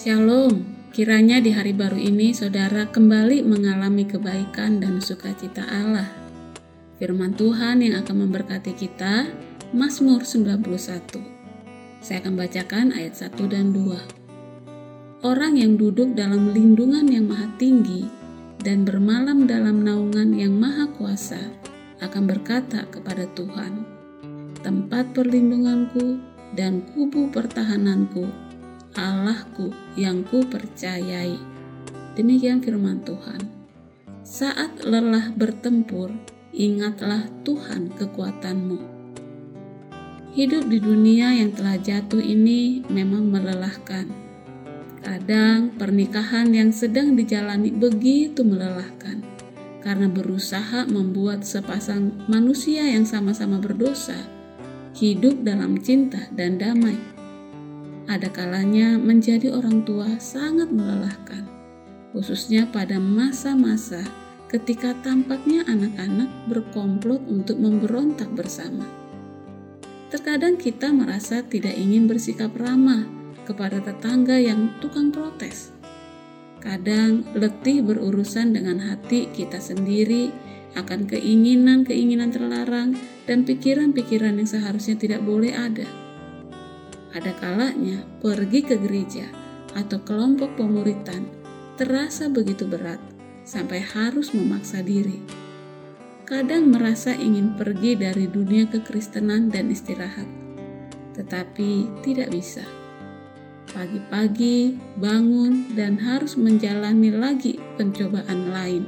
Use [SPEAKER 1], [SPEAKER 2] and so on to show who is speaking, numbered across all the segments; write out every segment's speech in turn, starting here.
[SPEAKER 1] Shalom, kiranya di hari baru ini saudara kembali mengalami kebaikan dan sukacita Allah. Firman Tuhan yang akan memberkati kita, Mazmur 91. Saya akan bacakan ayat 1 dan 2. Orang yang duduk dalam lindungan yang maha tinggi dan bermalam dalam naungan yang maha kuasa akan berkata kepada Tuhan, tempat perlindunganku dan kubu pertahananku Allahku yang ku percayai. Demikian firman Tuhan. Saat lelah bertempur, ingatlah Tuhan kekuatanmu. Hidup di dunia yang telah jatuh ini memang melelahkan. Kadang pernikahan yang sedang dijalani begitu melelahkan karena berusaha membuat sepasang manusia yang sama-sama berdosa hidup dalam cinta dan damai ada kalanya menjadi orang tua sangat melelahkan, khususnya pada masa-masa ketika tampaknya anak-anak berkomplot untuk memberontak bersama. Terkadang kita merasa tidak ingin bersikap ramah kepada tetangga yang tukang protes. Kadang letih berurusan dengan hati kita sendiri akan keinginan-keinginan terlarang dan pikiran-pikiran yang seharusnya tidak boleh ada ada kalanya pergi ke gereja atau kelompok pemuritan terasa begitu berat sampai harus memaksa diri. Kadang merasa ingin pergi dari dunia kekristenan dan istirahat, tetapi tidak bisa. Pagi-pagi bangun dan harus menjalani lagi pencobaan lain.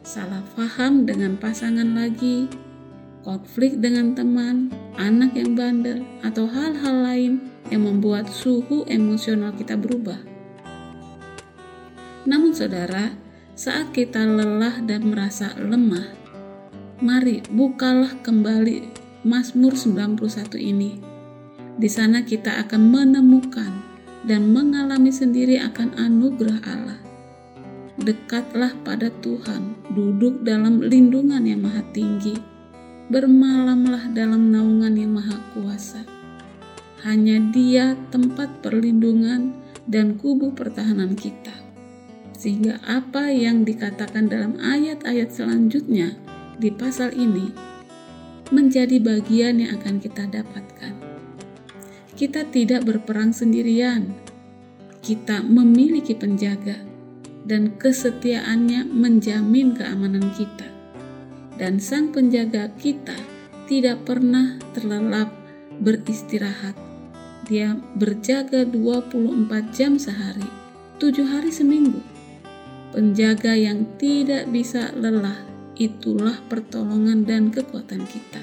[SPEAKER 1] Salah paham dengan pasangan lagi, konflik dengan teman, anak yang bandel, atau hal-hal lain yang membuat suhu emosional kita berubah. Namun saudara, saat kita lelah dan merasa lemah, mari bukalah kembali Mazmur 91 ini. Di sana kita akan menemukan dan mengalami sendiri akan anugerah Allah. Dekatlah pada Tuhan, duduk dalam lindungan yang maha tinggi, bermalamlah dalam naungan yang maha kuasa. Hanya dia tempat perlindungan dan kubu pertahanan kita. Sehingga apa yang dikatakan dalam ayat-ayat selanjutnya di pasal ini menjadi bagian yang akan kita dapatkan. Kita tidak berperang sendirian. Kita memiliki penjaga dan kesetiaannya menjamin keamanan kita dan sang penjaga kita tidak pernah terlelap beristirahat. Dia berjaga 24 jam sehari, tujuh hari seminggu. Penjaga yang tidak bisa lelah, itulah pertolongan dan kekuatan kita.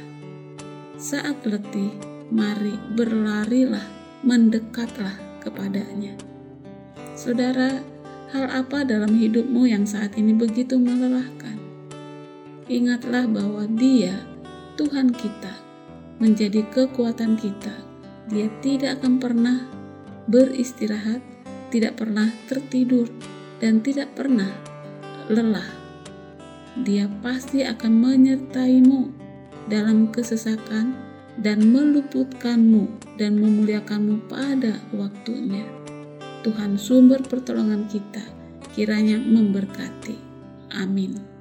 [SPEAKER 1] Saat letih, mari berlarilah, mendekatlah kepadanya. Saudara, hal apa dalam hidupmu yang saat ini begitu melelahkan? Ingatlah bahwa Dia, Tuhan kita, menjadi kekuatan kita. Dia tidak akan pernah beristirahat, tidak pernah tertidur, dan tidak pernah lelah. Dia pasti akan menyertaimu dalam kesesakan dan meluputkanmu dan memuliakanmu pada waktunya. Tuhan sumber pertolongan kita kiranya memberkati. Amin.